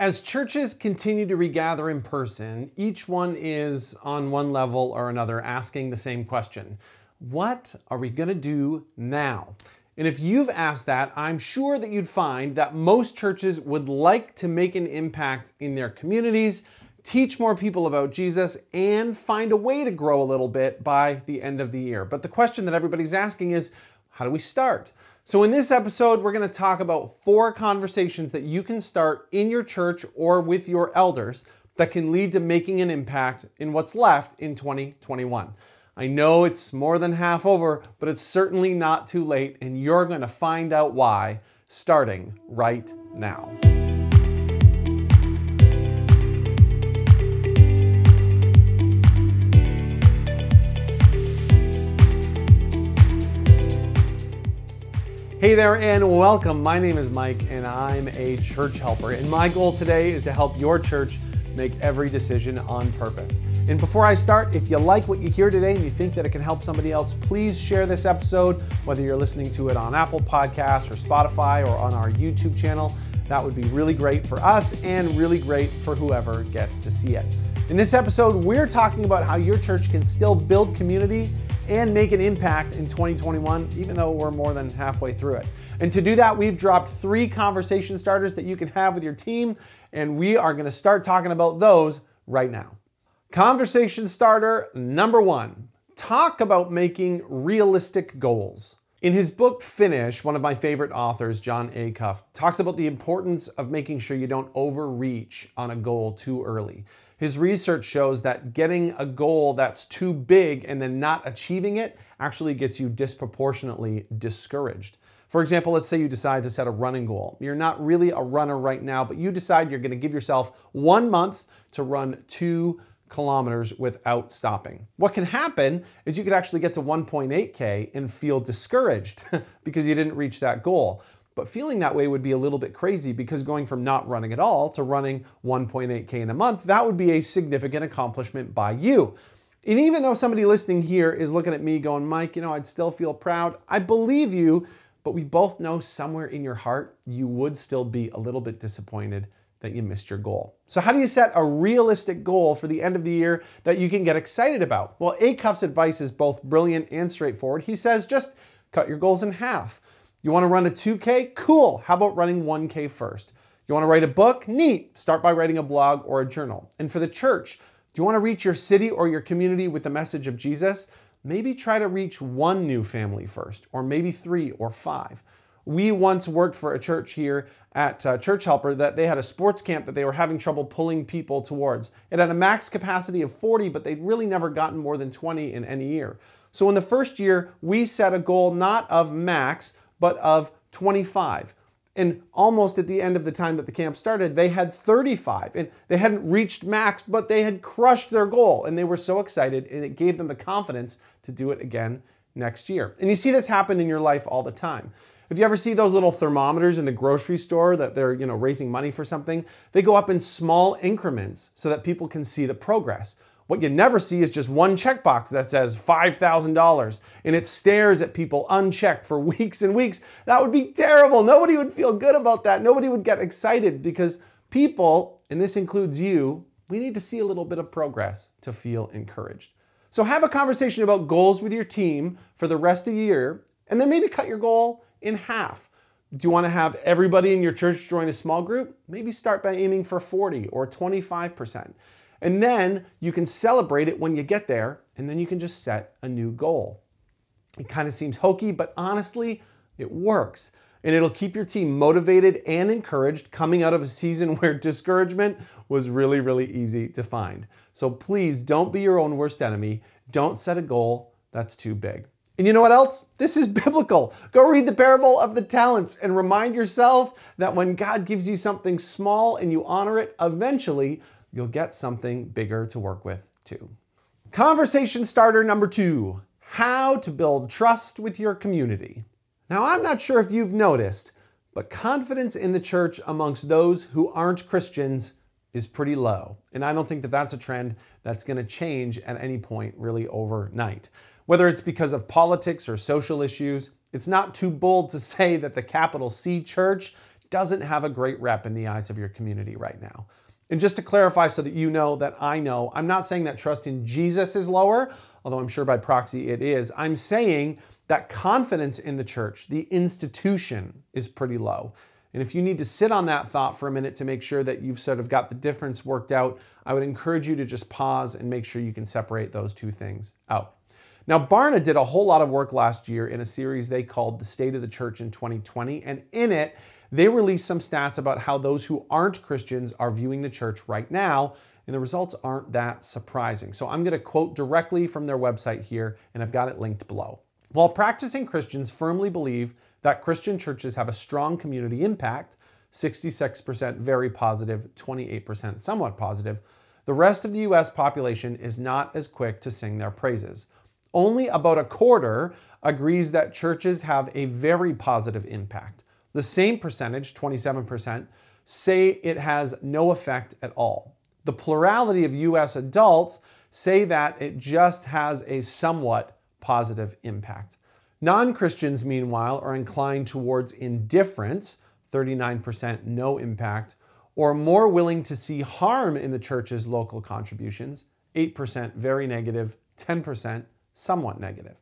As churches continue to regather in person, each one is, on one level or another, asking the same question What are we going to do now? And if you've asked that, I'm sure that you'd find that most churches would like to make an impact in their communities, teach more people about Jesus, and find a way to grow a little bit by the end of the year. But the question that everybody's asking is how do we start? So, in this episode, we're going to talk about four conversations that you can start in your church or with your elders that can lead to making an impact in what's left in 2021. I know it's more than half over, but it's certainly not too late, and you're going to find out why starting right now. Hey there and welcome. My name is Mike and I'm a church helper. And my goal today is to help your church make every decision on purpose. And before I start, if you like what you hear today and you think that it can help somebody else, please share this episode, whether you're listening to it on Apple Podcasts or Spotify or on our YouTube channel. That would be really great for us and really great for whoever gets to see it. In this episode, we're talking about how your church can still build community and make an impact in 2021, even though we're more than halfway through it. And to do that, we've dropped three conversation starters that you can have with your team, and we are to start talking about those right now. Conversation starter number one talk about making realistic goals. In his book Finish, one of my favorite authors, Jon Acuff, talks about the importance of making sure you don't overreach on a goal too early. His research shows that getting a goal that's too big and then not achieving it actually gets you disproportionately discouraged. For example, let's say you decide to set a running goal. You're not really a runner right now, but you decide you're going to give yourself one month to run two kilometers without stopping. What can happen is you could actually get to 1.8K and feel discouraged because you didn't reach that goal. But feeling that way would be a little bit crazy because going from not running at all to running 1.8K in a month, that would be a significant accomplishment by you. And even though somebody listening here is looking at me going, Mike, you know, I'd still feel proud, I believe you, but we both know somewhere in your heart you would still be a little bit disappointed that you missed your goal. So, how do you set a realistic goal for the end of the year that you can get excited about? Well, Acuff's advice is both brilliant and straightforward. He says just cut your goals in half. You want to run a 2K? Cool. How about running 1K first? You want to write a book? Neat. Start by writing a blog or a journal. And for the church, do you want to reach your city or your community with the message of Jesus? Maybe try to reach one new family first, or maybe three or five. We once worked for a church here at uh, Church Helper that they had a sports camp that they were having trouble pulling people towards. It had a max capacity of 40, but they'd really never gotten more than 20 in any year. So in the first year, we set a goal not of max, but of 25. And almost at the end of the time that the camp started, they had 35. And they hadn't reached max, but they had crushed their goal. And they were so excited, and it gave them the confidence to do it again next year. And you see this happen in your life all the time. If you ever see those little thermometers in the grocery store that they're, you know, raising money for something, they go up in small increments so that people can see the progress. What you never see is just one checkbox that says $5,000 and it stares at people unchecked for weeks and weeks. That would be terrible. Nobody would feel good about that. Nobody would get excited because people, and this includes you, we need to see a little bit of progress to feel encouraged. So have a conversation about goals with your team for the rest of the year and then maybe cut your goal in half. Do you want to have everybody in your church join a small group? Maybe start by aiming for 40 or 25%. And then you can celebrate it when you get there, and then you can just set a new goal. It kind of seems hokey, but honestly, it works. And it'll keep your team motivated and encouraged coming out of a season where discouragement was really, really easy to find. So please don't be your own worst enemy. Don't set a goal that's too big. And you know what else? This is biblical. Go read the parable of the talents and remind yourself that when God gives you something small and you honor it, eventually you'll get something bigger to work with too. Conversation starter number two how to build trust with your community. Now, I'm not sure if you've noticed, but confidence in the church amongst those who aren't Christians is pretty low. And I don't think that that's a trend that's going to change at any point really overnight. Whether it's because of politics or social issues, it's not too bold to say that the capital C church doesn't have a great rep in the eyes of your community right now. And just to clarify so that you know that I know, I'm not saying that trust in Jesus is lower, although I'm sure by proxy it is. I'm saying that confidence in the church, the institution, is pretty low. And if you need to sit on that thought for a minute to make sure that you've sort of got the difference worked out, I would encourage you to just pause and make sure you can separate those two things out. Now, Barna did a whole lot of work last year in a series they called The State of the Church in 2020. And in it, they released some stats about how those who aren't Christians are viewing the church right now. And the results aren't that surprising. So I'm going to quote directly from their website here, and I've got it linked below. While practicing Christians firmly believe that Christian churches have a strong community impact 66% very positive, 28% somewhat positive. The rest of the US population is not as quick to sing their praises. Only about a quarter agrees that churches have a very positive impact. The same percentage, 27%, say it has no effect at all. The plurality of US adults say that it just has a somewhat positive impact. Non Christians, meanwhile, are inclined towards indifference, 39% no impact, or more willing to see harm in the church's local contributions, 8% very negative, 10% somewhat negative.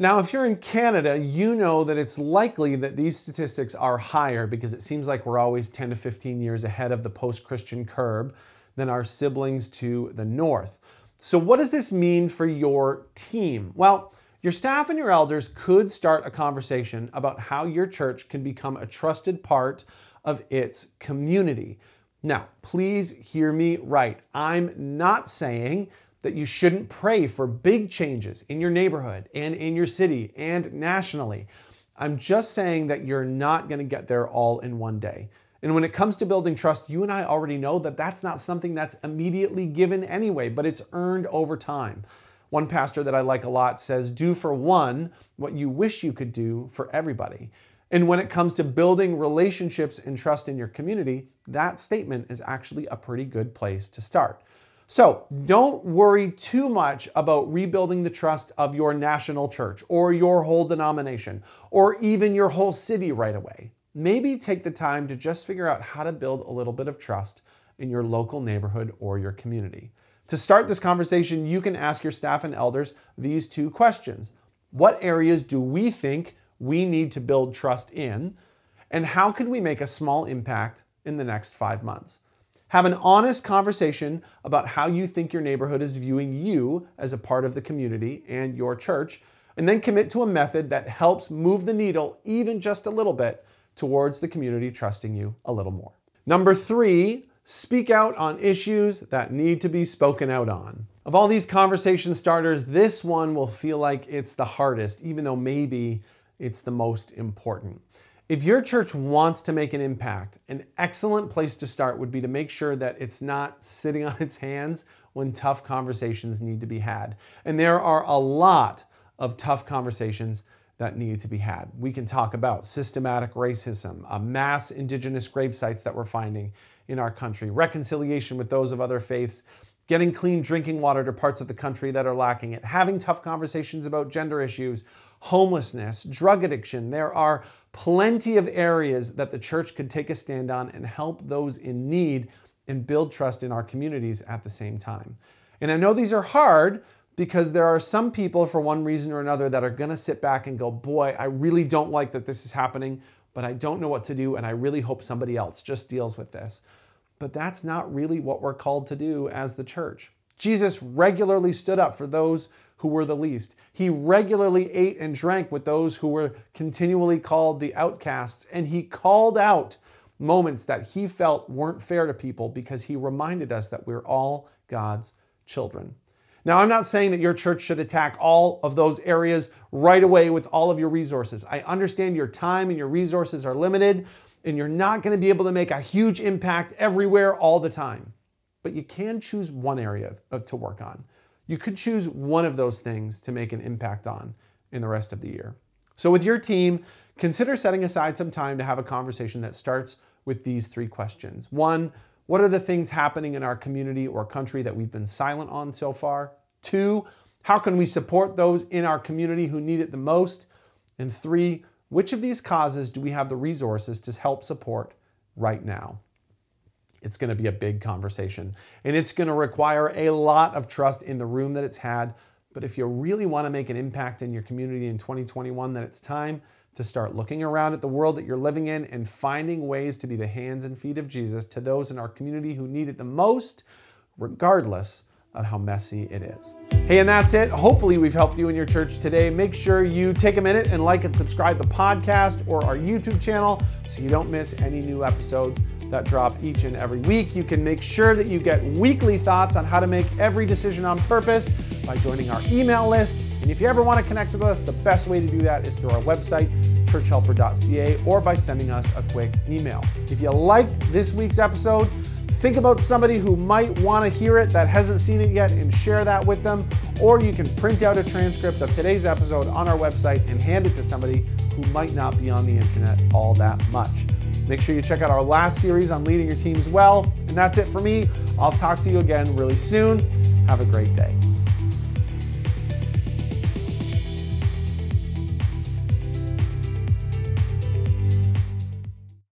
Now, if you're in Canada, you know that it's likely that these statistics are higher because it seems like we're always 10 to 15 years ahead of the post Christian curve than our siblings to the north. So, what does this mean for your team? Well, your staff and your elders could start a conversation about how your church can become a trusted part of its community. Now, please hear me right. I'm not saying that you shouldn't pray for big changes in your neighborhood and in your city and nationally. I'm just saying that you're not going to get there all in one day. And when it comes to building trust, you and I already know that that's not something that's immediately given anyway, but it's earned over time. One pastor that I like a lot says, Do for one what you wish you could do for everybody. And when it comes to building relationships and trust in your community, that statement is actually a pretty good place to start. So don't worry too much about rebuilding the trust of your national church or your whole denomination or even your whole city right away. Maybe take the time to just figure out how to build a little bit of trust in your local neighborhood or your community. To start this conversation, you can ask your staff and elders these two questions What areas do we think we need to build trust in? And how can we make a small impact in the next five months? Have an honest conversation about how you think your neighborhood is viewing you as a part of the community and your church, and then commit to a method that helps move the needle even just a little bit towards the community trusting you a little more. Number three, Speak out on issues that need to be spoken out on. Of all these conversation starters, this one will feel like it's the hardest, even though maybe it's the most important. If your church wants to make an impact, an excellent place to start would be to make sure that it's not sitting on its hands when tough conversations need to be had. And there are a lot of tough conversations that need to be had. We can talk about systematic racism, uh, mass indigenous grave sites that we're finding, in our country, reconciliation with those of other faiths, getting clean drinking water to parts of the country that are lacking it, having tough conversations about gender issues, homelessness, drug addiction. There are plenty of areas that the church could take a stand on and help those in need and build trust in our communities at the same time. And I know these are hard because there are some people, for one reason or another, that are going to sit back and go, Boy, I really don't like that this is happening, but I don't know what to do, and I really hope somebody else just deals with this. But that's not really what we're called to do as the church. Jesus regularly stood up for those who were the least. He regularly ate and drank with those who were continually called the outcasts, and he called out moments that he felt weren't fair to people because he reminded us that we're all God's children. Now, I'm not saying that your church should attack all of those areas right away with all of your resources. I understand your time and your resources are limited, and you're not going to be able to make a huge impact everywhere all the time. But you can choose one area to work on. You could choose one of those things to make an impact on in the rest of the year. So, with your team, consider setting aside some time to have a conversation that starts with these three questions. One, what are the things happening in our community or country that we've been silent on so far? Two, how can we support those in our community who need it the most? And three, Which of these causes do we have the resources to help support right now? It's going to be a big conversation and it's going to require a lot of trust in the room that it's had. But if you really want to make an impact in your community in 2021, then it's time to start looking around at the world that you're living in and finding ways to be the hands and feet of Jesus to those in our community who need it the most, regardless of how messy it is. Hey, and that's it. Hopefully, we've helped you in your church today. Make sure you take a minute and like and subscribe the podcast or our YouTube channel so you don't miss any new episodes that drop each and every week. You can make sure that you get weekly thoughts on how to make every decision on purpose by joining our email list. And if you ever want to connect with us, the best way to do that is through our website, churchhelper.ca, or by sending us a quick email. If you liked this week's episode, Think about somebody who might want to hear it that hasn't seen it yet and share that with them. Or you can print out a transcript of today's episode on our website and hand it to somebody who might not be on the internet all that much. Make sure you check out our last series on leading your teams well. And that's it for me. I'll talk to you again really soon. Have a great day.